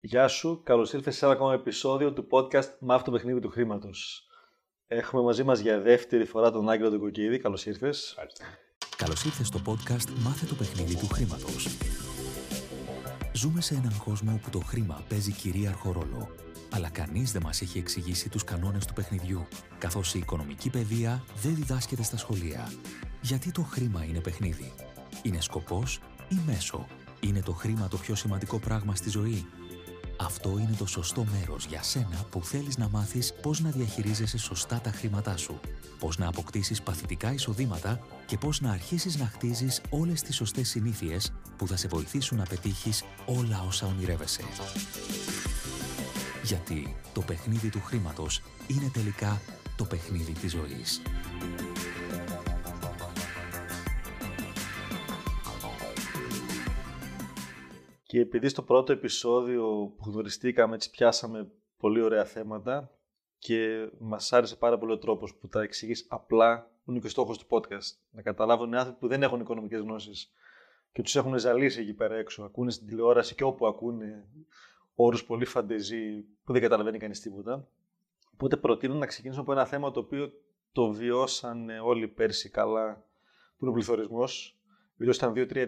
Γεια σου, καλώς ήρθες σε ένα ακόμα επεισόδιο του podcast Μαύρο το παιχνίδι του χρήματος. Έχουμε μαζί μας για δεύτερη φορά τον Άγγελο του Κοκκίδη. Καλώς ήρθες. Καλώς ήρθες στο podcast Μάθε το παιχνίδι του χρήματος. Ζούμε σε έναν κόσμο όπου το χρήμα παίζει κυρίαρχο ρόλο. Αλλά κανείς δεν μας έχει εξηγήσει τους κανόνες του παιχνιδιού, καθώς η οικονομική παιδεία δεν διδάσκεται στα σχολεία. Γιατί το χρήμα είναι παιχνίδι; Είναι σκοπός ή μέσο; Είναι το χρήμα το πιο σημαντικό πράγμα στη ζωή; Αυτό είναι το σωστό μέρος για σένα που θέλεις να μάθεις πώς να διαχειρίζεσαι σωστά τα χρήματά σου, πώς να αποκτήσεις παθητικά εισοδήματα και πώς να αρχίσεις να χτίζεις όλες τις σωστές συνήθειες που θα σε βοηθήσουν να πετύχεις όλα όσα ονειρεύεσαι. Γιατί το παιχνίδι του χρήματος είναι τελικά το παιχνίδι της ζωής. Και επειδή στο πρώτο επεισόδιο που γνωριστήκαμε έτσι πιάσαμε πολύ ωραία θέματα και μας άρεσε πάρα πολύ ο τρόπος που τα εξηγείς απλά, που είναι και ο στόχος του podcast. Να καταλάβουν οι άνθρωποι που δεν έχουν οικονομικές γνώσεις και τους έχουν ζαλίσει εκεί πέρα έξω, ακούνε στην τηλεόραση και όπου ακούνε όρους πολύ φαντεζή που δεν καταλαβαίνει κανείς τίποτα. Οπότε προτείνω να ξεκινήσουμε από ένα θέμα το οποίο το βιώσαν όλοι πέρσι καλά, που είναι ο πληθωρισμός. Ο ήταν 2-3%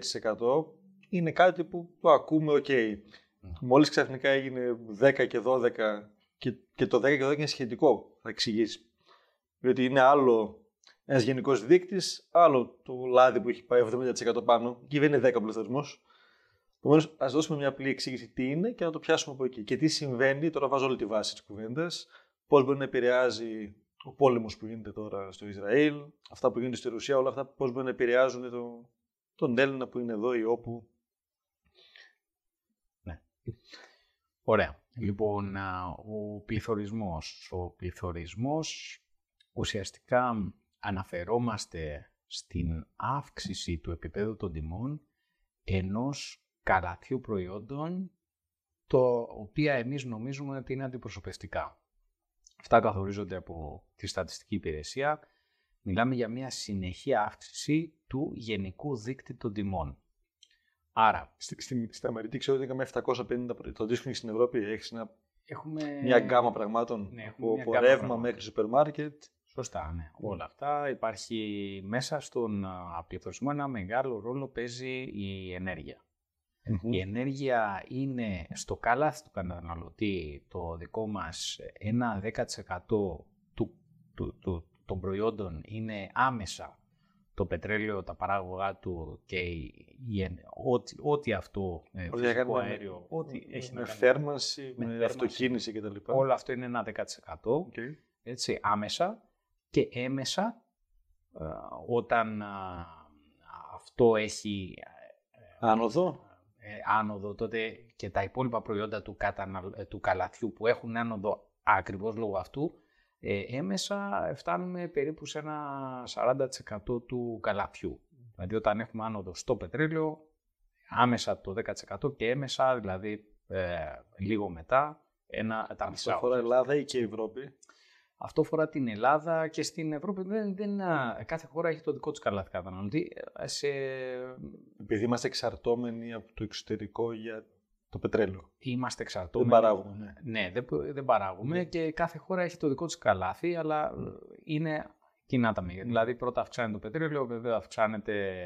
είναι κάτι που το ακούμε, OK. Okay. Mm. Μόλις ξαφνικά έγινε 10 και 12 και, και το 10 και 12 είναι σχετικό, θα εξηγήσεις. Διότι είναι άλλο ένας γενικός δείκτης, άλλο το λάδι που έχει πάει 70% πάνω. Εκεί δεν είναι 10 πληθωρισμός. Επομένως, ας δώσουμε μια απλή εξήγηση τι είναι και να το πιάσουμε από εκεί. Και τι συμβαίνει, τώρα βάζω όλη τη βάση της κουβέντας, πώς μπορεί να επηρεάζει ο πόλεμος που γίνεται τώρα στο Ισραήλ, αυτά που γίνονται στη Ρουσία, όλα αυτά πώς μπορεί να επηρεάζουν το, τον Έλληνα που είναι εδώ ή όπου Ωραία. Λοιπόν, ο πληθωρισμός. Ο πληθωρισμός ουσιαστικά αναφερόμαστε στην αύξηση του επίπεδου των τιμών ενός καρατιού προϊόντων το οποία εμείς νομίζουμε ότι είναι αντιπροσωπευτικά. Αυτά καθορίζονται από τη στατιστική υπηρεσία. Μιλάμε για μια συνεχή αύξηση του γενικού δίκτυου των τιμών. Άρα. Στη, στη, στην Αμερική ξέρω ότι είχαμε 750 το δίσκο στην Ευρώπη. Έχεις έχουμε... μια γκάμα πραγμάτων. Ναι, από ρεύμα μέχρι σούπερ μάρκετ. Σωστά, ναι. Όλα αυτά. Υπάρχει μέσα στον απληθωρισμό ένα μεγάλο ρόλο παίζει η ενεργεια Η ενέργεια είναι στο καλάθι του καταναλωτή το δικό μας ένα 10% του, του, του, των προϊόντων είναι άμεσα το πετρέλαιο, τα παράγωγά του και ό,τι, ό,τι αυτό, ε, φυσικό αέριο, ό,τι έχει με να θέρμανση, με, με αυτοκίνηση κτλ. Όλο αυτό είναι ένα 10% okay. έτσι, άμεσα και έμεσα ε, όταν αυτό έχει ε, άνοδο. άνοδο τότε και τα υπόλοιπα προϊόντα του, του καλαθιού που έχουν άνοδο ακριβώς λόγω αυτού ε, έμεσα φτάνουμε περίπου σε ένα 40% του καλαθιού. Δηλαδή όταν έχουμε άνοδο στο πετρέλαιο, άμεσα το 10% και έμεσα, δηλαδή ε, λίγο μετά, ένα, τα μισά. Αυτό φορά Ελλάδα ή και η Ευρώπη; Αυτό φορά την Ελλάδα και στην Ευρώπη. Δεν, δεν, κάθε χώρα έχει το δικό της καλάθι καταναλωτή. Ε, σε... Επειδή είμαστε εξαρτώμενοι από το εξωτερικό για το πετρέλαιο. Είμαστε εξαρτώμενοι. Δεν παράγουμε. Ναι, ναι δεν, δεν παράγουμε ναι. και κάθε χώρα έχει το δικό της καλάθι, αλλά είναι κοινά τα μέγεθη. Δηλαδή πρώτα αυξάνεται το πετρέλαιο, βέβαια αυξάνεται,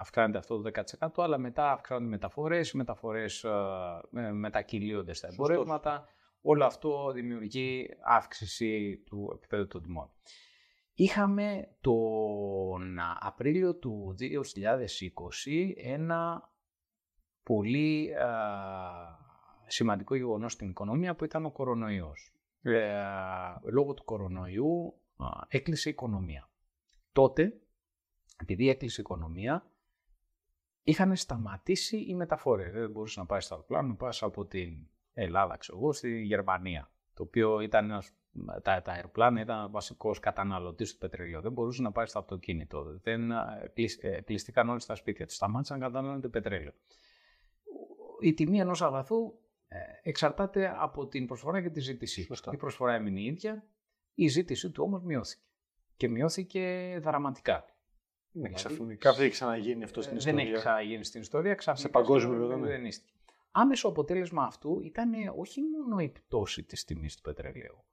αυξάνεται αυτό το 10%, αλλά μετά αυξάνονται οι μεταφορές, οι μεταφορές ε, μετακυλίονται στα εμπορεύματα. Όλο αυτό δημιουργεί αύξηση του επίπεδου των τιμών. Είχαμε τον Απρίλιο του 2020 ένα πολύ σημαντικό γεγονός στην οικονομία που ήταν ο κορονοϊός. Ε, λόγω του κορονοϊού έκλεισε η οικονομία. Τότε, επειδή έκλεισε η οικονομία, είχαν σταματήσει οι μεταφορές. Δεν μπορούσε να πάεις στο αεροπλάνο, να πάει από την Ελλάδα, ξέρω εγώ, στη Γερμανία. Το οποίο ήταν ένας, τα, τα αεροπλάνα ήταν βασικός καταναλωτής του πετρελαίου. Δεν μπορούσες να πάεις στο αυτοκίνητο. Δεν, ε, κλειστήκαν όλοι στα σπίτια τους. Σταμάτησαν να καταναλώνεται πετρέλαιο η τιμή ενός αγαθού ε, εξαρτάται από την προσφορά και τη ζήτηση. Σωστά. Η προσφορά έμεινε η ίδια, η ζήτησή του όμως μειώθηκε. Και μειώθηκε δραματικά. Ναι, δηλαδή, ξαφνικά δεν έχει ξαναγίνει αυτό στην ε, ιστορία. Δεν έχει ξαναγίνει στην ιστορία. Σε παγκόσμιο επίπεδο. Ναι. Δεν είστε. Άμεσο αποτέλεσμα αυτού ήταν όχι μόνο η πτώση της τιμής του πετρελαίου.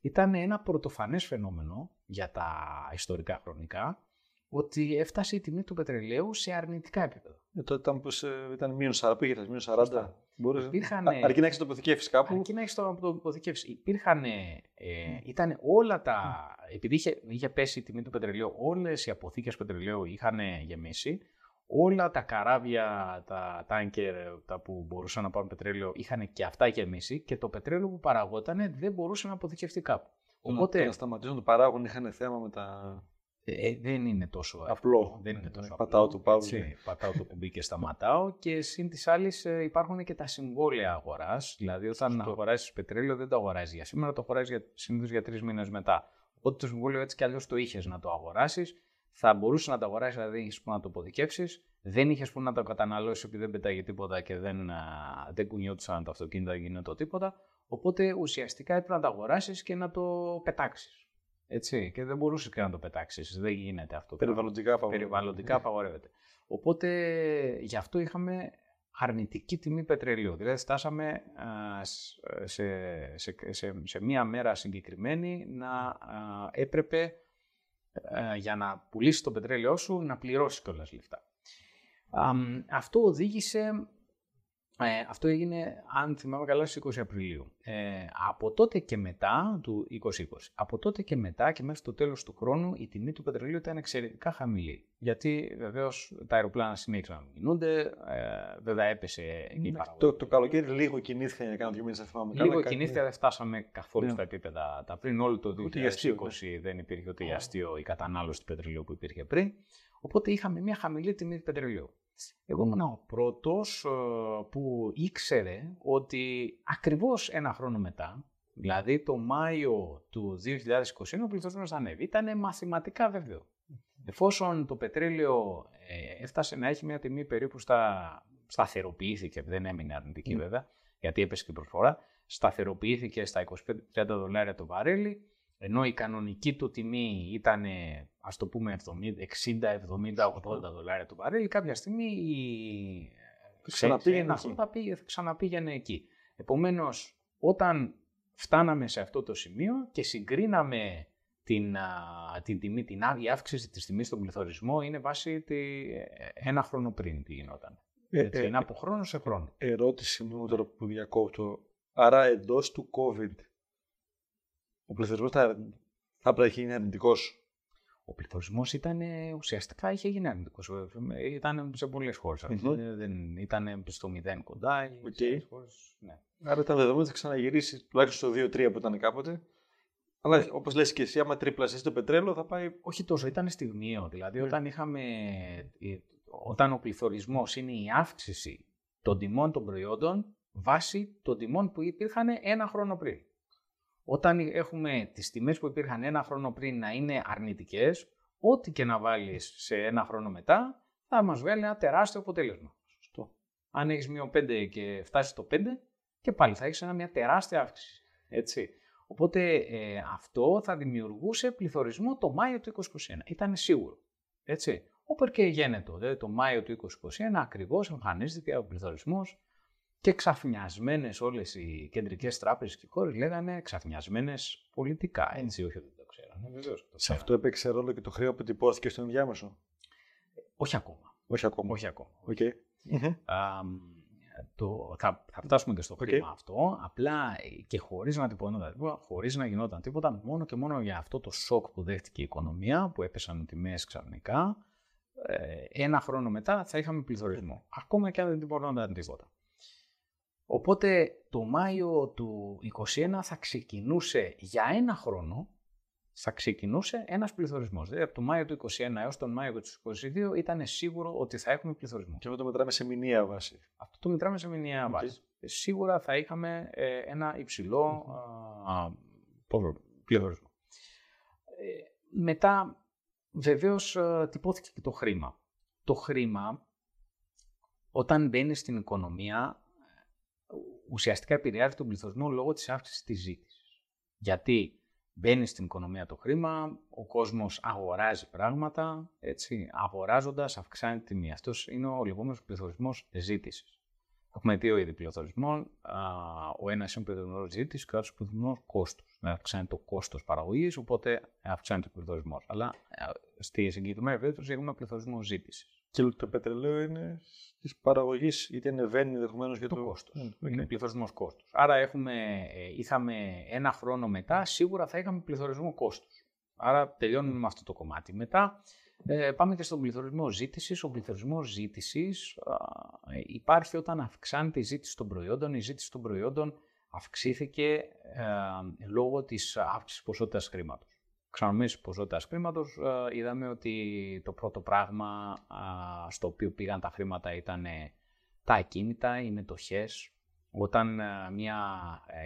Ήταν ένα πρωτοφανές φαινόμενο για τα ιστορικά χρονικά, ότι έφτασε η τιμή του πετρελαίου σε αρνητικά επίπεδα. Ε, τότε ήταν, πως, ε, ήταν μείον 40, πήγες μείον 40. Μπορείς, Υπήρχαν, α, αρκεί να έχεις το αποθηκεύσεις κάπου. Αρκεί να έχεις το αποθηκεύσεις. Υπήρχαν, ε, ήταν όλα τα, επειδή είχε, είχε πέσει η τιμή του πετρελαίου, όλες οι αποθήκες πετρελαίου είχαν γεμίσει, όλα τα καράβια, τα τάνκερ τα που μπορούσαν να πάρουν πετρέλαιο είχαν και αυτά γεμίσει και το πετρέλαιο που παραγόταν δεν μπορούσε να αποθηκευτεί κάπου. Οπότε, να σταματήσουν το παράγον είχαν θέμα με τα ε, δεν είναι τόσο απλό. Δεν είναι τόσο πατάω απλό. το Έτσι, πατάω το κουμπί και σταματάω. και συν της άλλης ε, υπάρχουν και τα συμβόλαια αγοράς. Δηλαδή, όταν αγοράζεις πετρέλαιο, δεν το αγοράζεις για σήμερα, το αγοράζεις συνήθως για τρεις μήνες μετά. Οπότε το συμβόλαιο έτσι κι αλλιώς το είχες να το αγοράσεις. Θα μπορούσες να το αγοράσεις, δηλαδή δεν είχε που να το αποδικεύσει. Δεν είχες που να το καταναλώσεις επειδή δεν πετάγει τίποτα και δεν, δεν κουνιόντουσαν τα αυτοκίνητα, δεν γίνεται τίποτα. Οπότε ουσιαστικά έπρεπε να το αγοράσεις και να το πετάξεις. Έτσι, και δεν μπορούσε και να το πετάξεις. Δεν γίνεται αυτό. Περιβαλλοντικά απαγορεύεται. Περιβαλλοντικά απαγορεύεται. Οπότε γι' αυτό είχαμε αρνητική τιμή πετρελαίου. Δηλαδή στάσαμε σε, σε, σε, σε μία μέρα συγκεκριμένη να έπρεπε για να πουλήσει το πετρέλαιό σου να πληρώσει κιόλας λεφτά. αυτό οδήγησε ε, αυτό έγινε, αν θυμάμαι καλά, στις 20 Απριλίου. Ε, από τότε και μετά, του 2020, από τότε και μετά και μέχρι το τέλος του χρόνου, η τιμή του πετρελαίου ήταν εξαιρετικά χαμηλή. Γιατί βεβαίως τα αεροπλάνα συνέχισαν να κινούνται, ε, βέβαια έπεσε η παραγωγή. Το, το καλοκαίρι λίγο κινήθηκε για κάνα δύο μήνες, θυμάμαι καλά. Λίγο κινήθηκε, δεν φτάσαμε καθόλου ναι. στα επίπεδα τα πριν. Όλο το 2020 ναι. δεν υπήρχε ούτε αστείο η κατανάλωση του πετρελαίου που υπήρχε πριν. Οπότε είχαμε μια χαμηλή τιμή του πετρελαίου. Εγώ ήμουν ο πρώτος ε, που ήξερε ότι ακριβώς ένα χρόνο μετά, δηλαδή το Μάιο του 2021, ο πληθωρισμός θα ανέβει. Ήταν μαθηματικά βέβαιο. Εφόσον το πετρέλαιο ε, έφτασε να έχει μια τιμή περίπου στα... σταθεροποιήθηκε, δεν έμεινε αρνητική βέβαια, γιατί έπεσε και η προσφορά, σταθεροποιήθηκε στα 25-30 δολάρια το βαρέλι, ενώ η κανονική του τιμή ήταν, ας το πούμε, 60, 70, 80 δολάρια το βαρέλι, κάποια στιγμή η... ξαναπήγαινε, εκεί. Θα πήγε, ξαναπήγαινε εκεί. Επομένως, όταν φτάναμε σε αυτό το σημείο και συγκρίναμε την, την τιμή, την άδεια αύξηση της τιμής στον πληθωρισμό, είναι βάση τη, ένα χρόνο πριν τι γινόταν. Ε, Έτσι, ε, είναι από χρόνο σε χρόνο. Ερώτηση μου τώρα που διακόπτω. Άρα εντός του COVID ο πληθωρισμός θα, θα πρέπει να γίνει αρνητικός. Ο πληθωρισμός ήταν ουσιαστικά είχε γίνει αρνητικός. Ήταν σε πολλές χώρες. Mm-hmm. Δεν ήταν στο 0 κοντά. Okay. Χώρες, ναι. Άρα τα δεδομένα θα ξαναγυρίσει τουλάχιστον στο 2-3 που ήταν κάποτε. Αλλά όπως λες και εσύ, άμα τριπλασιάσει το πετρέλαιο θα πάει. Όχι τόσο, ήταν στιγμιαίο. Δηλαδή, mm. όταν, είχαμε, όταν ο πληθωρισμός είναι η αύξηση των τιμών των προϊόντων βάσει των τιμών που υπήρχαν ένα χρόνο πριν. Όταν έχουμε τις τιμές που υπήρχαν ένα χρόνο πριν να είναι αρνητικές, ό,τι και να βάλεις σε ένα χρόνο μετά, θα μας βγάλει ένα τεράστιο αποτέλεσμα. Σωστό. Αν έχεις μείον 5 και φτάσεις στο 5, και πάλι θα έχεις μια τεράστια αύξηση. Έτσι. Οπότε ε, αυτό θα δημιουργούσε πληθωρισμό το Μάιο του 2021. Ήταν σίγουρο. Έτσι. Όπερ και γένετο, δηλαδή το Μάιο του 2021 ακριβώς εμφανίστηκε ο πληθωρισμός και ξαφνιασμένες όλες οι κεντρικές τράπεζες και χώρες λέγανε ξαφνιασμένες πολιτικά. Έτσι, όχι ότι δεν το ξέρανε, βεβαίως. Το Σε αυτό έπαιξε ρόλο και το χρέο που τυπώθηκε στο ενδιάμεσο; Όχι ακόμα. Όχι ακόμα. Όχι ακόμα. Okay. το, θα, θα φτάσουμε και στο okay. χρήμα αυτό, απλά και χωρίς να τυπώνονταν τίποτα, χωρίς να γινόταν τίποτα, μόνο και μόνο για αυτό το σοκ που δέχτηκε η οικονομία, που έπεσαν οι τιμές ξαφνικά, ε, ένα χρόνο μετά θα είχαμε πληθωρισμό. Ακόμα και αν δεν τυπώνονταν τίποτα. Οπότε το Μάιο του 2021 θα ξεκινούσε για ένα χρόνο, θα ξεκινούσε ένας πληθωρισμός. Δηλαδή από το Μάιο του 2021 έως τον Μάιο του 2022 ήταν σίγουρο ότι θα έχουμε πληθωρισμό. Και αυτό το μετράμε σε μηνιαία βάση. Αυτό το μετράμε σε μηνιαία βάση. Σίγουρα θα είχαμε ε, ένα υψηλό πληθωρισμό. Ε, μετά βεβαίως ε, τυπώθηκε και το χρήμα. Το χρήμα όταν μπαίνει στην οικονομία ουσιαστικά επηρεάζει τον πληθωρισμό λόγω της αύξησης της ζήτησης. Γιατί μπαίνει στην οικονομία το χρήμα, ο κόσμος αγοράζει πράγματα, έτσι, αγοράζοντας αυξάνει τη τιμή. Αυτός είναι ο λεγόμενος πληθωρισμός ζήτησης. Έχουμε δύο είδη πληθωρισμών. Ο ένας είναι πληθωρισμός ζήτησης και ο άλλος πληθωρισμός κόστους. Να αυξάνεται το κόστος παραγωγής, οπότε αυξάνεται ο πληθωρισμός. Αλλά στη συγκεκριμένη περίπτωση έχουμε πληθωρισμό ζήτησης. Και το πετρελαίο είναι της παραγωγής, είτε ανεβαίνει ενδεχομένως για το, το κόστος. Okay. Είναι πληθωρισμός κόστου. Άρα έχουμε, ε, είχαμε ένα χρόνο μετά, σίγουρα θα είχαμε πληθωρισμό κόστους. Άρα τελειώνουμε με αυτό το κομμάτι. Μετά ε, πάμε και στον πληθωρισμό ζήτησης. Ο πληθωρισμός ζήτησης υπάρχει όταν αυξάνεται η ζήτηση των προϊόντων. Η ζήτηση των προϊόντων αυξήθηκε ε, λόγω της αύξησης ποσότητας χρήματος. Ξανομίσει ποσότητα χρήματος, ε, είδαμε ότι το πρώτο πράγμα στο οποίο πήγαν τα χρήματα ήταν τα ακίνητα, οι μετοχέ. Όταν μια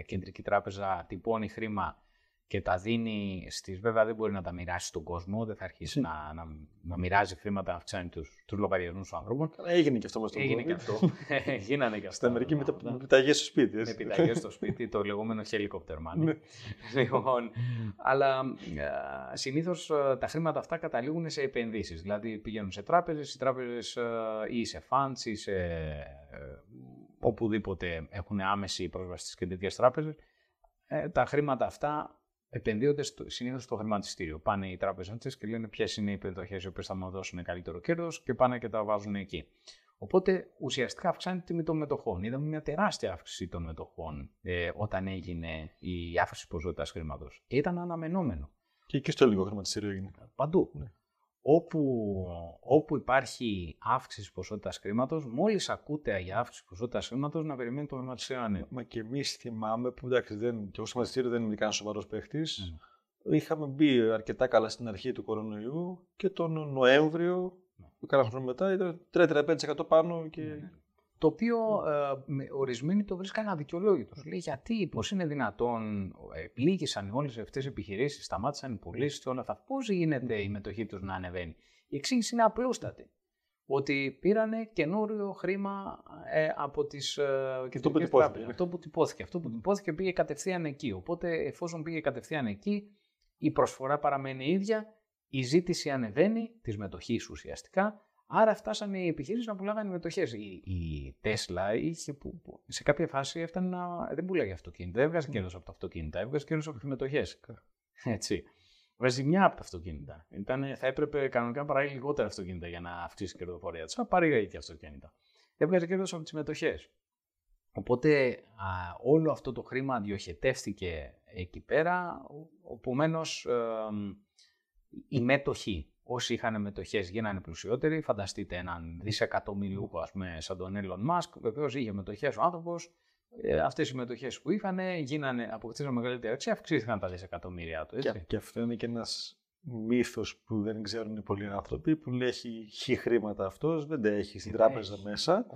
κεντρική τράπεζα τυπώνει χρήμα και τα δίνει στις... Βέβαια δεν μπορεί να τα μοιράσει στον κόσμο, δεν θα αρχίσει να, να, να μοιράζει χρήματα, να αυξάνει τους, τους λογαριασμούς των ανθρώπων. Έγινε και αυτό μας το Έγινε και αυτό. Γίνανε και αυτά. Στην Αμερική με, τα, επιταγές στο σπίτι. Με επιταγές στο σπίτι, το λεγόμενο helicopter money. Ναι. λοιπόν, αλλά συνήθως τα χρήματα αυτά καταλήγουν σε επενδύσεις. Δηλαδή πηγαίνουν σε τράπεζες, οι τράπεζες ή σε funds ή σε ε, οπουδήποτε έχουν άμεση πρόσβαση στις κεντρικές τράπεζες. Ε, τα χρήματα αυτά επενδύονται συνήθως στο χρηματιστήριο. Πάνε οι τράπεζε και λένε ποιες είναι οι περιοχέ οι οποίες θα μου δώσουν καλύτερο κέρδος και πάνε και τα βάζουν εκεί. Οπότε ουσιαστικά αυξάνεται η τιμή των μετοχών. Είδαμε μια τεράστια αύξηση των μετοχών ε, όταν έγινε η αύξηση ποσότητας χρήματος. Ήταν αναμενόμενο. Και εκεί στο ελληνικό χρηματιστήριο έγινε. Παντού. Ναι όπου, όπου υπάρχει αύξηση ποσότητας χρήματος, μόλις ακούτε για αύξηση ποσότητας χρήματος, να περιμένει το χρηματιστήριο να είναι. Μα και εμείς θυμάμαι που εντάξει, δεν, και ο χρηματιστήριο δεν είναι καν σοβαρός παίχτης. Mm. Είχαμε μπει αρκετά καλά στην αρχή του κορονοϊού και τον Νοέμβριο, mm. που κάνα χρόνο μετά, ήταν 3-35% πάνω και mm το οποίο ε, ορισμένοι το βρίσκαν αδικαιολόγητος. Λέει γιατί, πώς είναι δυνατόν, ε, πλήγησαν όλες αυτές οι επιχειρήσεις, σταμάτησαν οι πωλήσεις και όλα αυτά. Πώς γίνεται η μετοχή τους να ανεβαίνει; Η εξήγηση είναι απλούστατη. Ότι πήρανε καινούριο χρήμα ε, από τις ε, κεντρικές τράπεζες. Αυτό που τυπώθηκε. Αυτό που τυπώθηκε πήγε κατευθείαν εκεί. Οπότε, εφόσον πήγε κατευθείαν εκεί, η προσφορά παραμένει ίδια, η ζήτηση ανεβαίνει, της μετοχής ουσιαστικά, Άρα φτάσανε οι επιχειρήσει να πουλάγανε μετοχές. Η, Τέσλα είχε που, που, σε κάποια φάση έφτανε να. Δεν πουλάγε αυτοκίνητα. Δεν έβγαζε κέρδος από τα αυτοκίνητα. Έβγαζε κέρδος από τις μετοχές. Έτσι. Βγάζει μια από τα αυτοκίνητα. Ήταν, θα έπρεπε κανονικά να παράγει λιγότερα αυτοκίνητα για να αυξήσει η κερδοφορία της. Αλλά τα ίδια αυτοκίνητα. Έβγαζε κέρδος από τις μετοχές. Οπότε α, όλο αυτό το χρήμα διοχετεύτηκε εκεί πέρα. Επομένω, η μέτοχη Όσοι είχαν μετοχές γίνανε πλουσιότεροι. Φανταστείτε έναν δισεκατομμυριούχο, ας πούμε, σαν τον Elon Musk. Βεβαίω είχε μετοχές ο άνθρωπος. Ε, Αυτές οι μετοχές που είχαν γίνανε, αποκτήσαν μεγαλύτερη αξία, αυξήθηκαν τα δισεκατομμύρια του. Έτσι. Και, και αυτό είναι και ένας μύθος που δεν ξέρουν πολλοί άνθρωποι, που λέει έχει χι χρήματα αυτός, δεν τα έχει στην τράπεζα μέσα.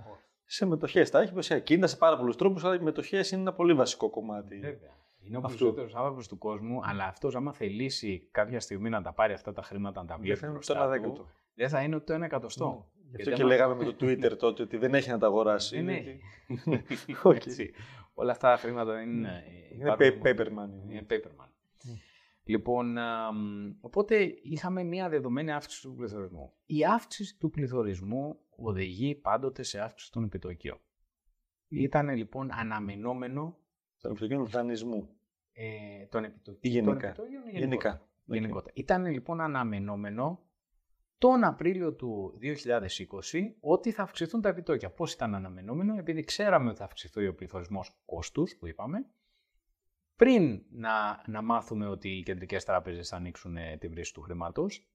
Σε μετοχές τα έχει, σε ακίνητα, σε πάρα πολλούς τρόπους, αλλά οι μετοχές είναι ένα πολύ βασικό κομμάτι. Βέβαια. Είναι ο περισσότερος άνθρωπος του κόσμου, αλλά αυτός, άμα θελήσει κάποια στιγμή να τα πάρει αυτά τα χρήματα, να τα βλέπει. Δεν θα είναι το ένα δέκατο. Δεν θα είναι ούτε ένα εκατοστό. Γι' αυτό και λέγαμε με το Twitter τότε ότι δεν έχει να τα αγοράσει. Δεν έχει. okay. Όλα αυτά τα χρήματα είναι. Είναι paper money. Είναι paper money. Λοιπόν, οπότε είχαμε μια δεδομένη αύξηση του πληθωρισμού. Η αύξηση του πληθωρισμού οδηγεί πάντοτε σε αύξηση των επιτοκίων. Ήταν λοιπόν αναμενόμενο των επιτοκίων δανεισμού. Ε, των επιτοκίων. Γενικά; γενικά. γενικά. Ήταν λοιπόν αναμενόμενο τον Απρίλιο του 2020 ότι θα αυξηθούν τα επιτόκια. Πώς ήταν αναμενόμενο, επειδή ξέραμε ότι θα αυξηθεί ο πληθωρισμός κόστους που είπαμε, πριν να, να μάθουμε ότι οι κεντρικές τράπεζες θα ανοίξουν ε, την βρύση του χρήματος,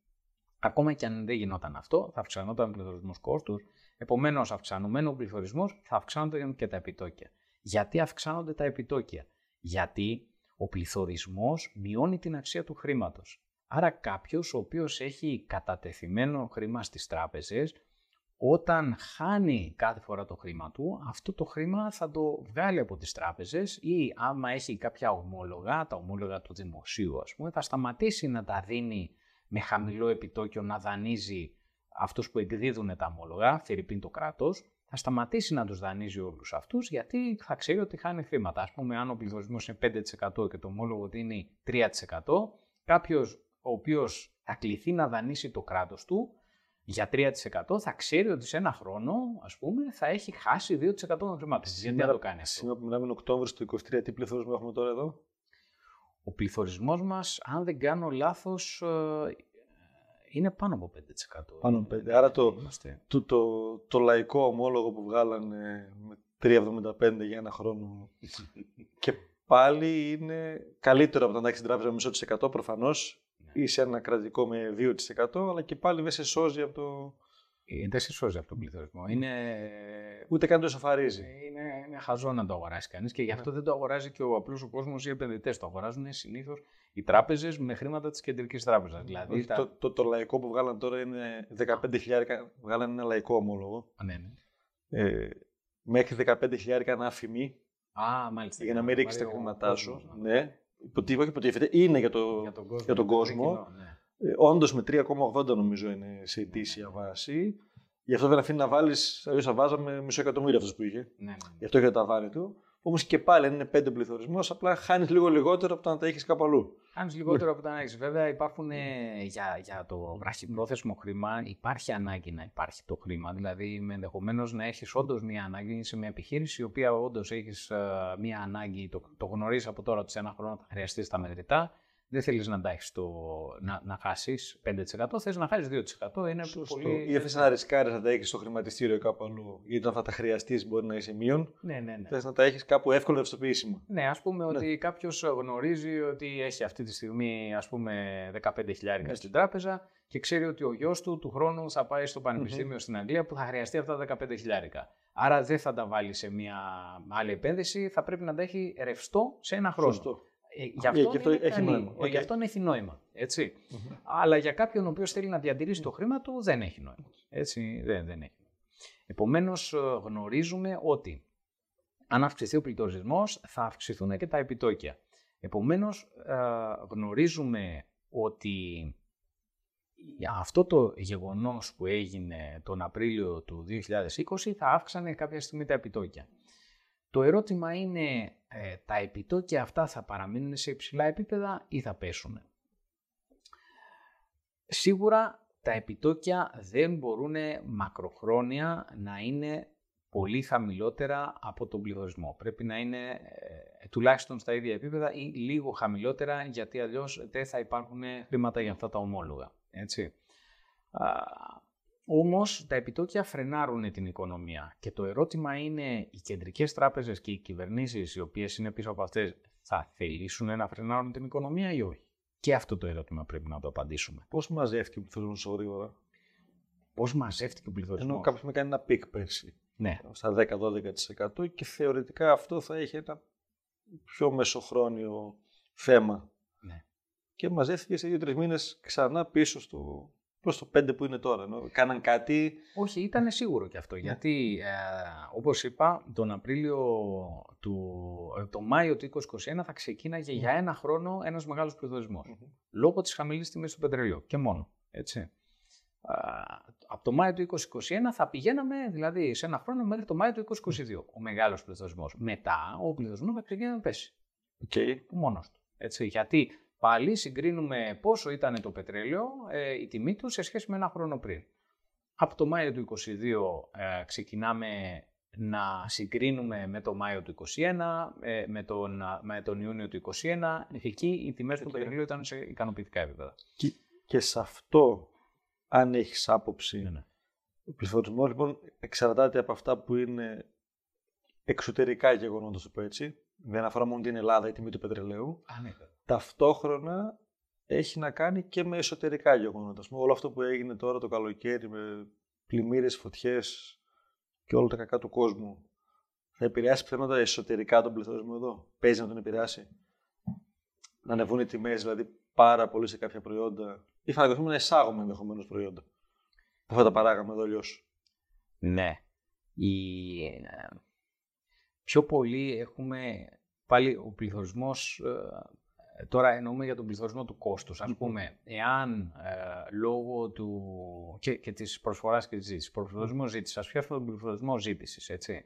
ακόμα και αν δεν γινόταν αυτό, θα αυξανόταν ο πληθωρισμός κόστους, επομένως αυξανωμένο ο πληθωρισμός θα αυξάνονται και τα επιτόκια. Γιατί αυξάνονται τα επιτόκια; Γιατί ο πληθωρισμός μειώνει την αξία του χρήματος. Άρα κάποιος ο οποίος έχει κατατεθειμένο χρήμα στις τράπεζες, όταν χάνει κάθε φορά το χρήμα του, αυτό το χρήμα θα το βγάλει από τις τράπεζες ή άμα έχει κάποια ομόλογα, τα ομόλογα του δημοσίου ας πούμε, θα σταματήσει να τα δίνει με χαμηλό επιτόκιο να δανείζει αυτούς που εκδίδουν τα ομόλογα, θερυπίν το κράτος, θα σταματήσει να τους δανείζει όλους αυτούς γιατί θα ξέρει ότι χάνει χρήματα. Α πούμε, αν ο πληθωρισμός είναι 5% και το ομόλογο δίνει 3%, κάποιος ο οποίος θα κληθεί να δανείσει το κράτος του για 3% θα ξέρει ότι σε ένα χρόνο, ας πούμε, θα έχει χάσει 2% των χρημάτων. Γιατί να το κάνει αυτό; Σήμερα που μιλάμε Οκτώβριο του 23, τι πληθωρισμό έχουμε τώρα εδώ; Ο πληθωρισμός μας, αν δεν κάνω λάθος, ε, είναι πάνω από 5%. Πάνω από 5%. Άρα το, το, το, το, λαϊκό ομόλογο που βγάλανε με 3,75 για ένα χρόνο και πάλι είναι καλύτερο από το να έχεις την τράπεζα με μισό της εκατό προφανώς ναι. ή σε ένα κρατικό με 2% αλλά και πάλι δεν σε σώζει από το... Ε, δεν σε σώζει από τον πληθωρισμό. Είναι... Ούτε καν το εσωφαρίζει. Είναι, είναι χαζό να το αγοράσει κανείς και γι' αυτό ναι. δεν το αγοράζει και ο απλός ο κόσμος ή οι επενδυτές. Το αγοράζουν συνήθως οι τράπεζες με χρήματα της κεντρικής τράπεζας. Δηλαδή, το, το, το, λαϊκό που βγάλαν τώρα είναι 15.000. Βγάλαν ένα λαϊκό ομόλογο. Α, ναι, ναι. Ε, μέχρι 15.000 να αφημί. Α, μάλιστα. Για να μην ρίξεις τα χρήματά σου. Ναι. Υποτίθεται, υποτίθεται. Είναι για, το, για τον κόσμο. Για τον κόσμο. ναι. Ε, Όντως με 3,80 νομίζω είναι σε ετήσια βάση. Γι' αυτό δεν αφήνει να βάλεις, αλλιώς θα βάζαμε μισό εκατομμύριο αυτός που είχε. Ναι, ναι, ναι. Γι' αυτό είχε τα βάρη του. Όμως και πάλι, αν είναι πέντε πληθωρισμός, απλά χάνεις λίγο λιγότερο από το να τα έχεις κάπου αλλού. Χάνεις λιγότερο από το να έχεις. Βέβαια, υπάρχουν ε, για, για το βραχυπρόθεσμο χρήμα, υπάρχει ανάγκη να υπάρχει το χρήμα. Δηλαδή, ενδεχομένως να έχεις όντως μία ανάγκη σε μια επιχείρηση, η οποία όντως έχεις ε, μία ανάγκη, το, το γνωρίζεις από τώρα ότι σε ένα χρόνο θα χρειαστείς τα μετρητά δεν θέλεις να, να, να χάσεις 5%, θες να χάσεις 2%. Είναι Σωστό. πολύ... Ή θες να ρισκάρεις να τα έχεις στο χρηματιστήριο κάπου αλλού. Γιατί όταν θα τα χρειαστείς μπορεί να είσαι μείον. Ναι, ναι, ναι. Θες να τα έχεις κάπου εύκολο ευστοποιήσιμο. Ναι, ας πούμε ναι. ότι κάποιος γνωρίζει ότι έχει αυτή τη στιγμή ας πούμε 15.000 ναι. στην τράπεζα και ξέρει ότι ο γιος του του χρόνου θα πάει στο πανεπιστημιο στην Αγγλία που θα χρειαστεί αυτά τα 15.000. Άρα δεν θα τα βάλει σε μια άλλη επένδυση, θα πρέπει να τα έχει ρευστό σε ένα χρόνο. Σωστό. Ε, γι' αυτό, yeah, αυτό έχει νόημα. Okay. Γι' αυτό έχει νόημα. Έτσι. Mm-hmm. Αλλά για κάποιον ο οποίος θέλει να διατηρήσει το χρήμα του δεν έχει νόημα. Έτσι, δεν, δεν έχει. Επομένως, ε, γνωρίζουμε ότι αν αυξηθεί ο πληθωρισμός, θα αυξηθούν και τα επιτόκια. Επομένως, ε, γνωρίζουμε ότι αυτό το γεγονός που έγινε τον Απρίλιο του 2020 θα αύξανε κάποια στιγμή τα επιτόκια. Το ερώτημα είναι, ε, τα επιτόκια αυτά θα παραμείνουν σε υψηλά επίπεδα ή θα πέσουν; Σίγουρα τα επιτόκια δεν μπορούν μακροχρόνια να είναι πολύ χαμηλότερα από τον πληθωρισμό. Πρέπει να είναι ε, τουλάχιστον στα ίδια επίπεδα ή λίγο χαμηλότερα γιατί αλλιώς δεν θα υπάρχουν χρήματα για αυτά τα ομόλογα. Έτσι. Όμως τα επιτόκια φρενάρουν την οικονομία και το ερώτημα είναι οι κεντρικές τράπεζες και οι κυβερνήσεις οι οποίες είναι πίσω από αυτές θα θελήσουν να φρενάρουν την οικονομία ή όχι; Και αυτό το ερώτημα πρέπει να το απαντήσουμε. Πώς μαζεύτηκε ο πληθωρισμός τόσο γρήγορα. Πώς μαζεύτηκε ο πληθωρισμός; Ενώ κάποιος με κάνει ένα peak πέρσι. Ναι. Στα 10-12% και θεωρητικά αυτό θα είχε ένα πιο μεσοχρόνιο θέμα. Ναι. Και μαζεύτηκε σε δύο-τρεις μήνες ξανά πίσω στο προς το 5 που είναι τώρα. Νο. Κάναν κάτι. Όχι, ήταν σίγουρο και αυτό. Ναι. Γιατί, ε, όπως είπα, τον Απρίλιο του. Ε, το Μάιο του 2021 θα ξεκίναγε για ένα χρόνο ένας μεγάλος πληθωρισμός. Λόγω της χαμηλής τιμής του πετρελαίου. Και μόνο. Έτσι. από το Μάιο του 2021 θα πηγαίναμε δηλαδή σε ένα χρόνο μέχρι το Μάιο του 2022. Ο μεγάλος πληθωρισμός. Μετά ο πληθωρισμός θα ξεκίνησε να πέσει. Okay. Μόνος του. Έτσι, γιατί πάλι συγκρίνουμε πόσο ήταν το πετρέλαιο, ε, η τιμή του σε σχέση με ένα χρόνο πριν. Από το Μάιο του 2022 ε, ξεκινάμε να συγκρίνουμε με το Μάιο του 2021, ε, με, τον, με τον Ιούνιο του 2021. Εκεί οι τιμές του πετρελαίου ήταν σε ικανοποιητικά επίπεδα. Και, και σε αυτό, αν έχεις άποψη, ναι, ναι. ο πληθωρισμός λοιπόν εξαρτάται από αυτά που είναι εξωτερικά γεγονότα, το πω έτσι. Δεν αφορά μόνο την Ελλάδα, η τιμή του πετρελαίου. Α, ναι ταυτόχρονα έχει να κάνει και με εσωτερικά γεγονότα. Όλο αυτό που έγινε τώρα το καλοκαίρι με πλημμύρες, φωτιές και όλα τα κακά του κόσμου θα επηρεάσει πιθανότατα εσωτερικά τον πληθωρισμό εδώ; Παίζει να τον επηρεάσει; Να ανεβούν οι τιμές δηλαδή πάρα πολύ σε κάποια προϊόντα; Ή θα να εισάγουμε ενδεχομένως προϊόντα; Που θα τα παράγαμε εδώ αλλιώς. Ναι. Η... Ε, πιο πολύ έχουμε πάλι ο πληθωρισμός ε, Τώρα εννοούμε για τον πληθωρισμό του κόστους. Ας πούμε, εάν ε, λόγω του... και, και της προσφοράς και της ζήτησης, πληθωρισμό ζήτησης, ας πιάσουμε τον πληθωρισμό ζήτησης, έτσι.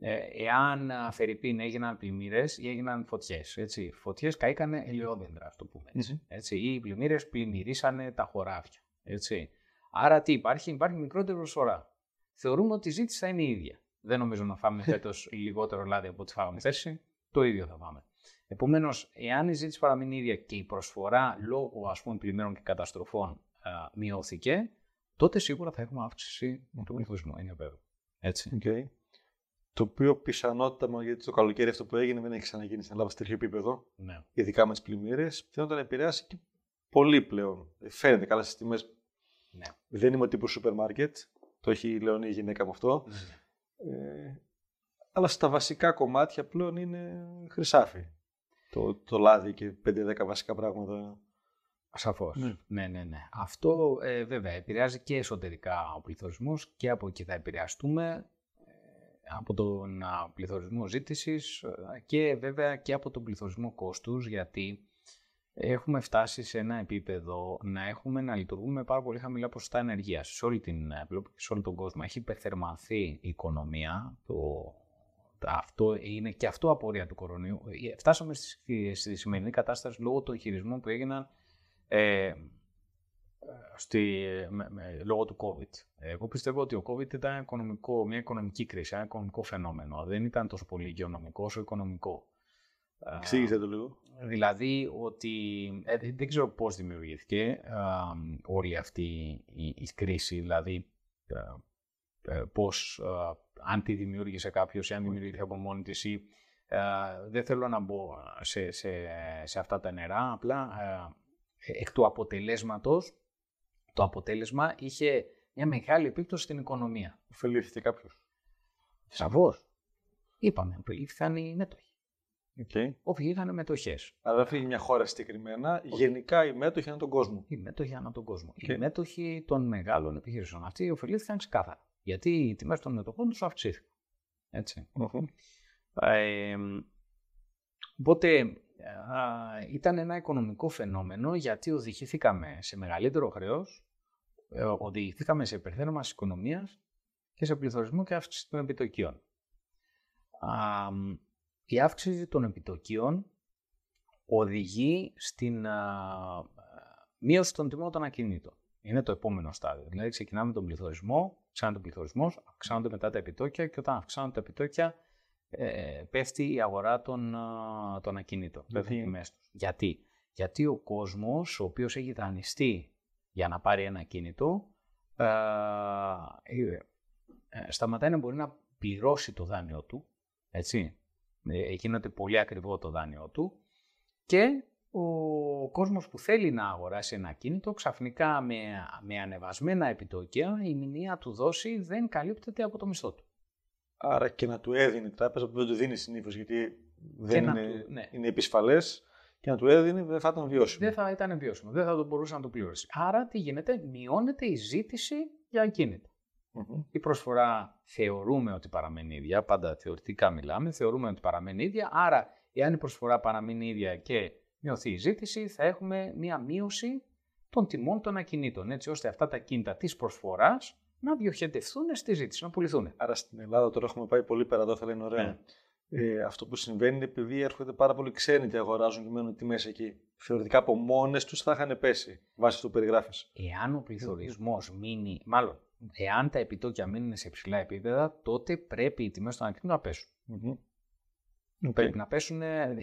Ε, εάν Φερρυπίν έγιναν πλημμύρες ή έγιναν φωτιές. Φωτιές καήκανε ελαιόδεντρα, ας το πούμε. Έτσι. έτσι. Ή οι πλημμύρες πλημμυρίσανε τα χωράφια. Έτσι. Άρα τι υπάρχει, υπάρχει μικρότερη προσφορά. Θεωρούμε ότι η ζήτηση θα είναι η ίδια. Δεν νομίζω να φάμε φέτος λιγότερο λάδι από ό,τι φάγαμε πέρσι. Το ίδιο θα φάμε. Επομένως, εάν η ζήτηση παραμείνει ίδια και η προσφορά λόγω ας πούμε πλημμύρων και καταστροφών α, μειώθηκε, τότε σίγουρα θα έχουμε αύξηση του πληθυσμού. Είναι βέβαιο. Έτσι. Okay. Το οποίο πιθανότατα, γιατί το καλοκαίρι αυτό που έγινε δεν έχει ξαναγίνει στην Ελλάδα σε τέτοιο επίπεδο, Ναι. ειδικά με τις πλημμύρες, πιθανότατα να επηρεάσει και πολύ πλέον. Φαίνεται καλά στις τιμές. Ναι. Δεν είμαι ο τύπο σούπερ μάρκετ. Το έχει η Λεωνή η γυναίκα μου αυτό. Ναι. Ε, αλλά στα βασικά κομμάτια πλέον είναι χρυσάφι. Το, το λάδι και 5-10 βασικά πράγματα. Σαφώς. Ναι. Ναι. ναι, ναι, Αυτό ε, βέβαια επηρεάζει και εσωτερικά ο πληθωρισμός και από εκεί θα επηρεαστούμε ε, από τον α, πληθωρισμό ζήτησης ε, και βέβαια και από τον πληθωρισμό κόστους γιατί έχουμε φτάσει σε ένα επίπεδο να έχουμε να λειτουργούμε με πάρα πολύ χαμηλά ποσοστά ενεργείας σε όλη την Ευρώπη και σε όλο τον κόσμο. Έχει υπερθερμανθεί η οικονομία, το, αυτό είναι και αυτό απορία του κορονοϊού. Ε, Φτάσαμε στη, στη σημερινή κατάσταση λόγω των χειρισμών που έγιναν ε, στη, με, με, λόγω του COVID. Εγώ πιστεύω ότι ο COVID ήταν οικονομικό, μια οικονομική κρίση, ένα οικονομικό φαινόμενο. Δεν ήταν τόσο πολύ υγειονομικός όσο οικονομικό. Εξήγησε το λίγο. Δηλαδή ότι ε, δεν ξέρω πώς δημιουργήθηκε α, όλη αυτή η, η κρίση, δηλαδή ε, πώς, α, αν τη δημιούργησε κάποιος ή αν δημιουργήθηκε από μόνη της ή δεν θέλω να μπω σε, σε, σε αυτά τα νερά, απλά εκ του αποτελέσματος, το αποτέλεσμα είχε μια μεγάλη επίπτωση στην οικονομία. Οφελήθηκε κάποιος. Σαφώς. Είπαμε, ωφελήθηκαν οι μέτοχοι. Okay. Οφείλήθηκαν οι μετοχές. Αλλά δεν φύγει μια χώρα συγκεκριμένα. Γενικά οι μέτοχοι ανά τον κόσμο. Οι μέτοχοι ανά τον κόσμο. Okay. Οι μέτοχοι των μεγάλων επιχειρήσεων. Αυτοί ωφελήθηκαν ξεκάθαρα. Γιατί οι τιμές των μετοχών τους αυξήθηκαν. Έτσι. Mm-hmm. Ε, οπότε α, ήταν ένα οικονομικό φαινόμενο γιατί οδηγηθήκαμε σε μεγαλύτερο χρέος, ε, οδηγηθήκαμε σε υπερθέρμανση οικονομίας και σε πληθωρισμό και αύξηση των επιτοκίων. Α, η αύξηση των επιτοκίων οδηγεί στην α, μείωση των τιμών των ακινήτων. Είναι το επόμενο στάδιο. Δηλαδή ξεκινάμε τον πληθωρισμό, αυξάνεται ο πληθωρισμός, αυξάνονται μετά τα επιτόκια και όταν αυξάνονται τα επιτόκια ε, πέφτει η αγορά των, των ακινήτων. Γιατί; Τους. Γιατί; Γιατί ο κόσμος ο οποίος έχει δανειστεί για να πάρει ένα ακίνητο ε, ε, σταματάει να μπορεί να πληρώσει το δάνειο του, έτσι, ε, γίνεται πολύ ακριβό το δάνειο του και ο κόσμος που θέλει να αγοράσει ένα ακίνητο ξαφνικά με, με ανεβασμένα επιτόκια η μηνύα του δόση δεν καλύπτεται από το μισθό του. Άρα και να του έδινε η τράπεζα που δεν του δίνει συνήθως γιατί δεν να είναι, του- ναι. είναι επισφαλές και να του έδινε δεν θα ήταν βιώσιμο. Δεν θα ήταν βιώσιμο, δεν θα το μπορούσε να το πληρώσει. Άρα τι γίνεται, μειώνεται η ζήτηση για ακίνητα. Μμμ. Η προσφορά θεωρούμε ότι παραμένει ίδια, πάντα θεωρητικά μιλάμε, θεωρούμε ότι παραμένει ίδια, άρα εάν η προσφορά παραμείνει ίδια και μειωθεί η ζήτηση, θα έχουμε μία μείωση των τιμών των ακινήτων, έτσι ώστε αυτά τα κίνητα της προσφοράς να διοχετευθούν στη ζήτηση, να πουληθούν. Άρα στην Ελλάδα τώρα έχουμε πάει πολύ πέρα εδώ, θα λένε ωραία. Ναι. Ε, αυτό που συμβαίνει είναι επειδή έρχονται πάρα πολλοί ξένοι και αγοράζουν και μένουν τιμές εκεί. Θεωρητικά από μόνες τους θα είχαν πέσει βάσει του που περιγράφεις. Εάν ο πληθωρισμός μείνει, μάλλον, εάν τα επιτόκια μείνουν σε υψηλά επίπεδα, τότε πρέπει οι τιμές των ακινήτων να πέσουν. Πρέπει να πέσουν. ε,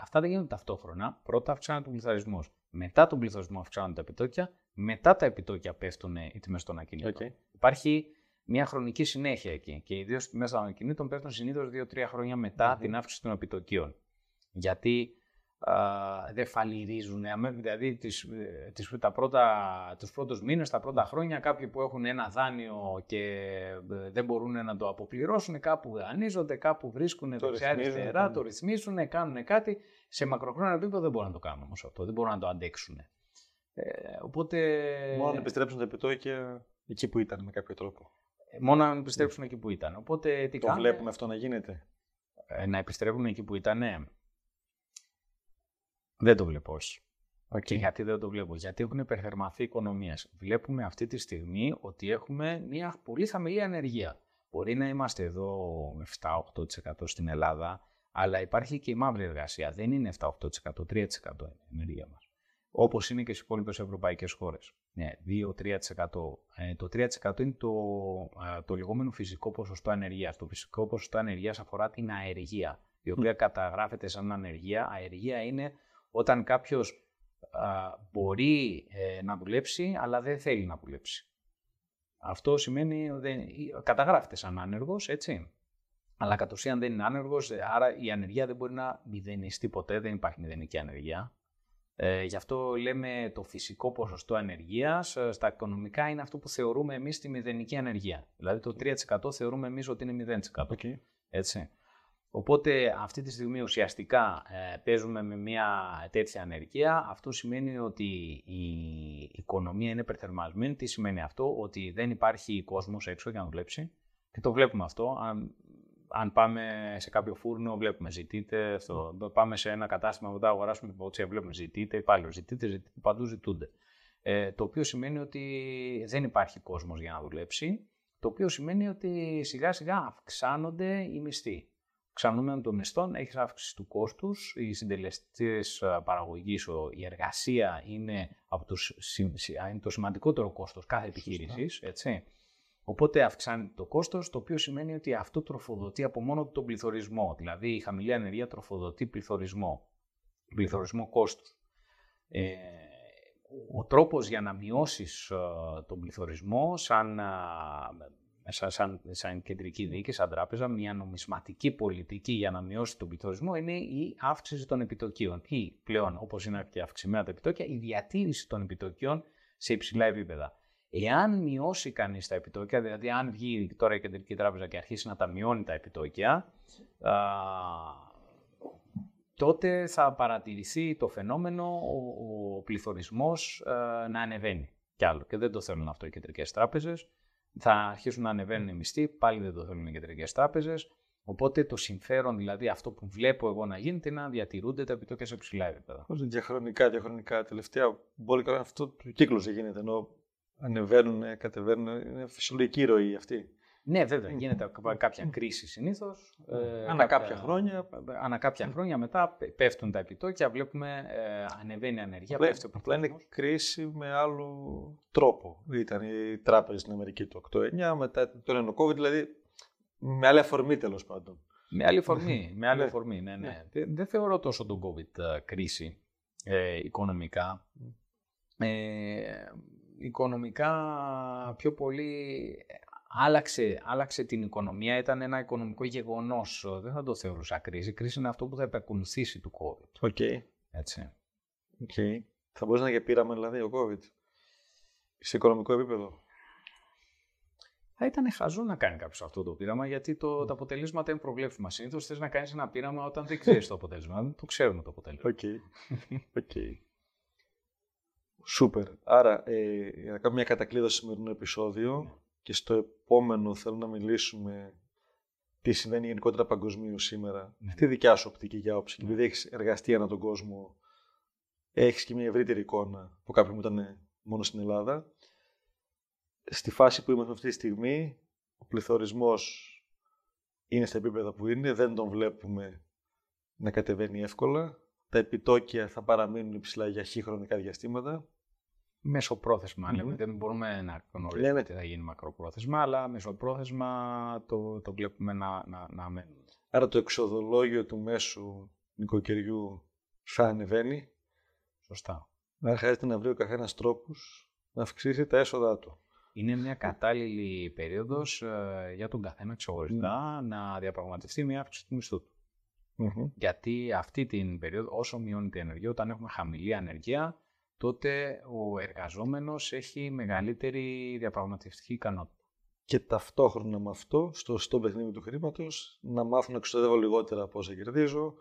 Αυτά δεν γίνονται ταυτόχρονα. Πρώτα αυξάνεται ο πληθωρισμός. Μετά τον πληθωρισμό αυξάνονται τα επιτόκια. Μετά τα επιτόκια πέφτουν ε, οι τιμές των ακινήτων. Okay. Υπάρχει μια χρονική συνέχεια εκεί. Και ιδίω οι τιμές των ακινήτων πέφτουν συνήθως 2-3 χρόνια μετά Μμμ. την αύξηση των επιτοκίων. Γιατί α, δεν φαλυρίζουν. αμέ- Δηλαδή τις, ε, τις, τα πρώτα, τους πρώτους μήνες, τα πρώτα χρόνια κάποιοι που έχουν ένα δάνειο και ε, δεν μπορούν να το αποπληρώσουν, κάπου δανείζονται, κάπου βρίσκουν Το δεξιά ρυθμίζουν, αριστερά, ναι. το ρυθμίζουν, κάνουν κάτι. Σε μακροχρόνιο επίπεδο δεν μπορούν να το κάνουν όμως αυτό, δεν μπορούν να το αντέξουν. Ε, οπότε Μόνο να επιστρέψουν τα επιτόκια εκεί που ήταν με κάποιο τρόπο. ε, μόνο να επιστρέψουν εκεί που ήταν. Οπότε τι Το κάνουν, βλέπουμε αυτό να γίνεται; ε, να επιστρέφουν εκεί που ήταν. Δεν το βλέπω, όχι. Και γιατί δεν το βλέπω, γιατί έχουν υπερθερμαθεί οι οικονομίες. Βλέπουμε αυτή τη στιγμή ότι έχουμε μια πολύ χαμηλή ανεργία. Μπορεί να είμαστε εδώ με 7-8% στην Ελλάδα, αλλά υπάρχει και η μαύρη εργασία. Δεν είναι 7-8%, 3% είναι η ανεργία μας. όπως είναι και στις υπόλοιπες ευρωπαϊκές χώρες. Ναι, 2-3%. Ε, το 3% είναι το, ε, το λεγόμενο φυσικό ποσοστό ανεργίας. Το φυσικό ποσοστό ανεργίας αφορά την αεργία, η οποία καταγράφεται σαν ανεργία. Αεργία είναι όταν κάποιος μπορεί ε, να δουλέψει, αλλά δεν θέλει να δουλέψει. Αυτό σημαίνει ότι καταγράφεται σαν άνεργος, έτσι. Αλλά κατ' ουσίαν δεν είναι άνεργος, άρα η ανεργία δεν μπορεί να μηδενιστεί ποτέ, δεν υπάρχει μηδενική ανεργία. Ε, γι' αυτό λέμε το φυσικό ποσοστό ανεργίας, ε, στα οικονομικά είναι αυτό που θεωρούμε εμείς τη μηδενική ανεργία. Δηλαδή το 3% θεωρούμε εμείς ότι είναι 0%. Okay. Έτσι. Οπότε αυτή τη στιγμή ουσιαστικά ε, παίζουμε με μια τέτοια ανεργία. Αυτό σημαίνει ότι η οικονομία είναι υπερθερμασμένη. Τι σημαίνει αυτό, ότι δεν υπάρχει κόσμος έξω για να δουλέψει. Και το βλέπουμε αυτό. Αν, αν πάμε σε κάποιο φούρνο, βλέπουμε ζητείτε. Στο, πάμε σε ένα κατάστημα που θα αγοράσουμε την βλέπουμε ζητείτε. Πάλι ζητείτε, ζητείτε, παντού ζητούνται. Ε, το οποίο σημαίνει ότι δεν υπάρχει κόσμος για να δουλέψει. Το οποίο σημαίνει ότι σιγά σιγά αυξάνονται οι μισθοί αυξανόμενο των μισθών έχεις αύξηση του κόστους. Οι συντελεστές παραγωγής, η εργασία είναι, από τους, είναι το σημαντικότερο κόστος κάθε επιχείρησης. Οπότε αυξάνεται το κόστος, το οποίο σημαίνει ότι αυτό τροφοδοτεί από μόνο τον πληθωρισμό. Δηλαδή η χαμηλή ανεργία τροφοδοτεί πληθωρισμό. Πληθωρισμό κόστους. Ε, ο τρόπος για να μειώσεις τον πληθωρισμό σαν σαν, σαν κεντρική δίκη, σαν τράπεζα, μια νομισματική πολιτική για να μειώσει τον πληθωρισμό είναι η αύξηση των επιτοκίων. Ή πλέον, όπως είναι και αυξημένα τα επιτόκια, η διατήρηση των επιτοκίων σε υψηλά επίπεδα. Εάν μειώσει κανείς τα επιτόκια, δηλαδή αν βγει τώρα η Κεντρική Τράπεζα και αρχίσει να τα μειώνει τα επιτόκια, α, τότε θα παρατηρηθεί το φαινόμενο ο, ο πληθωρισμός να ανεβαίνει κι άλλο. Και δεν το θέλουν αυτό οι κεντρικές τράπεζες θα αρχίσουν να ανεβαίνουν οι μισθοί, πάλι δεν το θέλουν οι κεντρικές τράπεζες. Οπότε το συμφέρον, δηλαδή αυτό που βλέπω εγώ να γίνεται, είναι να διατηρούνται τα επιτόκια σε ψηλά επίπεδα. Πώ διαχρονικά, διαχρονικά. Τελευταία μπορεί να αυτό το κύκλος δεν γίνεται. Ενώ ανεβαίνουν, κατεβαίνουν. Είναι φυσιολογική ροή αυτή. Ναι, βέβαια. Γίνεται κάποια κρίση συνήθως. Ε, ανά κάποια, χρόνια. Ανά κάποια χρόνια μετά πέφτουν τα επιτόκια, βλέπουμε ε, ανεβαίνει η ανεργία. Απλά, πέφτει απλά είναι κρίση με άλλο τρόπο. Ήταν η τράπεζα στην Αμερική το 8-9, μετά το COVID, δηλαδή με άλλη αφορμή τέλος πάντων. Με άλλη αφορμή, με άλλη ναι. αφορμή, ναι, ναι. ναι. Δεν θεωρώ τόσο τον COVID ε, κρίση ε, οικονομικά. Ε, οικονομικά πιο πολύ άλλαξε, άλλαξε την οικονομία, ήταν ένα οικονομικό γεγονός. Δεν θα το θεωρούσα κρίση. Η κρίση είναι αυτό που θα επακολουθήσει του COVID. OK. Okay. Έτσι. Okay. Θα μπορούσε να και πείραμα δηλαδή ο COVID σε οικονομικό επίπεδο. Θα ήταν χαζό να κάνει κάποιος αυτό το πείραμα, γιατί το, τα αποτελέσματα είναι προβλέψιμα. Συνήθως θες να κάνεις ένα πείραμα όταν δεν ξέρεις το αποτέλεσμα. Δεν το ξέρουμε το αποτέλεσμα. OK. Okay. okay. Σούπερ. Άρα, ε, για να κάνουμε μια κατακλείδωση σημερινό επεισόδιο, και στο επόμενο θέλω να μιλήσουμε τι συμβαίνει γενικότερα παγκοσμίως σήμερα. Ναι. Τη δικιά σου οπτική και άποψη. Ναι. Επειδή έχεις εργαστεί ανά τον κόσμο, έχεις και μια ευρύτερη εικόνα που κάποιον μου ήταν μόνο στην Ελλάδα. Στη φάση που είμαστε αυτή τη στιγμή, ο πληθωρισμός είναι στα επίπεδα που είναι, δεν τον βλέπουμε να κατεβαίνει εύκολα. Τα επιτόκια θα παραμείνουν υψηλά για χι χρονικά διαστήματα μεσοπρόθεσμα. Mm-hmm. Λέμε. Δεν μπορούμε να γνωρίζουμε τι θα γίνει μακροπρόθεσμα, αλλά μεσοπρόθεσμα το, το βλέπουμε να, να, να μένει. Άρα το εξοδολόγιο του μέσου νοικοκυριού θα ανεβαίνει. Σωστά. Άρα χρειάζεται να βρει ο καθένας τρόπους να αυξήσει τα έσοδά του. Είναι μια κατάλληλη περίοδος ε, για τον καθένα ξεχωριστά mm. να διαπραγματευτεί μια αύξηση του μισθού του. Mm-hmm. Γιατί αυτή την περίοδο, όσο μειώνεται η ενεργεία, όταν έχουμε χαμηλή ανεργία, τότε ο εργαζόμενος έχει μεγαλύτερη διαπραγματευτική ικανότητα. Και ταυτόχρονα με αυτό, στο στο παιχνίδι του χρήματος, να μάθω να εξοδεύω λιγότερα από όσα κερδίζω,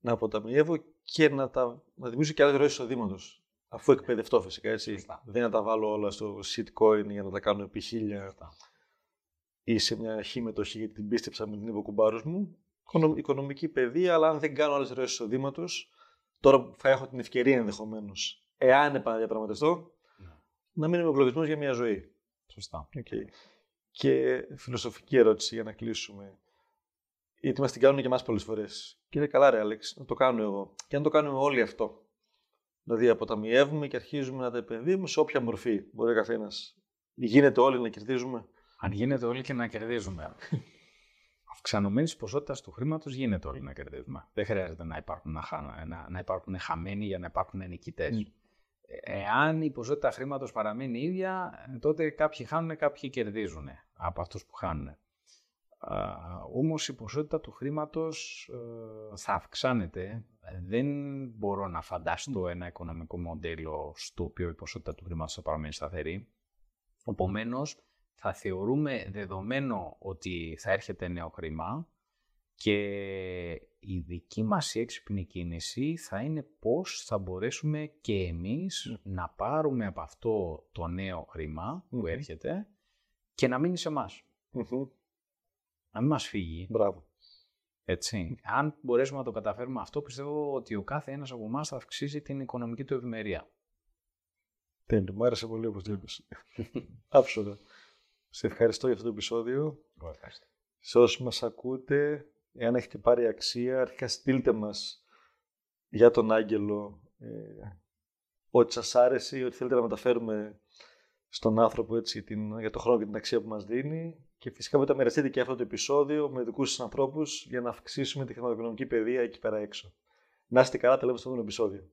να αποταμιεύω και να, τα, να δημιουργήσω και άλλες ροές εισοδήματος. Αφού εκπαιδευτώ φυσικά έτσι. Δεν να τα βάλω όλα στο shitcoin για να τα κάνω επί χίλια ή σε μια χή μετοχή γιατί την πίστεψα με την υποκουμπάρου μου. Οικονομική παιδεία, αλλά αν δεν κάνω άλλες ροές εισοδήματος, τώρα θα έχω την ευκαιρία ενδεχομένως εάν επαναδιαπραγματευτώ, ναι. να μην είμαι εγκλωβισμό για μια ζωή. Σωστά. Okay. Και φιλοσοφική ερώτηση για να κλείσουμε. Γιατί μας την κάνουν και εμάς πολλές φορές. Και καλά, ρε Άλεξ, να το κάνω εγώ. Και αν το κάνουμε όλοι αυτό. Δηλαδή αποταμιεύουμε και αρχίζουμε να τα επενδύουμε σε όποια μορφή μπορεί ο καθένας. Γίνεται όλοι να κερδίζουμε. Αν γίνεται όλοι και να κερδίζουμε. Αυξανωμένης ποσότητας του χρήματος γίνεται όλοι να κερδίζουμε. Δεν χρειάζεται να υπάρχουν, να, να, να υπάρχουν χαμένοι για να υπάρχουν νικητές. Mm. Εάν η ποσότητα χρήματος παραμένει ίδια, τότε κάποιοι χάνουν, κάποιοι κερδίζουν από αυτούς που χάνουν. Όμως η ποσότητα του χρήματος ε, θα αυξάνεται. Δεν μπορώ να φανταστώ ένα οικονομικό μοντέλο στο οποίο η ποσότητα του χρήματος θα παραμείνει σταθερή. Επομένως, θα θεωρούμε δεδομένο ότι θα έρχεται νέο χρήμα και η δική μας έξυπνη κίνηση θα είναι πώς θα μπορέσουμε και εμείς να πάρουμε από αυτό το νέο που έρχεται και να μείνει σε εμάς να μην μας φύγει. Μπράβο. Έτσι. Αν μπορέσουμε να το καταφέρουμε αυτό, πιστεύω ότι ο κάθε ένας από εμάς θα αυξήσει την οικονομική του ευημερία. Τέλειο. Μου άρεσε πολύ όπως το είπες. Άψογα. Σε ευχαριστώ για αυτό το επεισόδιο. Εγώ ευχαριστώ. Σε όσους μας ακούτε, εάν έχετε πάρει αξία, αρχικά στείλτε μας για τον Άγγελο ε, ό,τι σας άρεσε ή ό,τι θέλετε να μεταφέρουμε στον άνθρωπο έτσι, για, την, για το χρόνο και την αξία που μας δίνει και φυσικά μπορείτε να μοιραστείτε και αυτό το επεισόδιο με δικούς σας ανθρώπους για να αυξήσουμε τη χρηματοοικονομική παιδεία εκεί πέρα έξω. Να είστε καλά, τα λέμε στο επεισόδιο.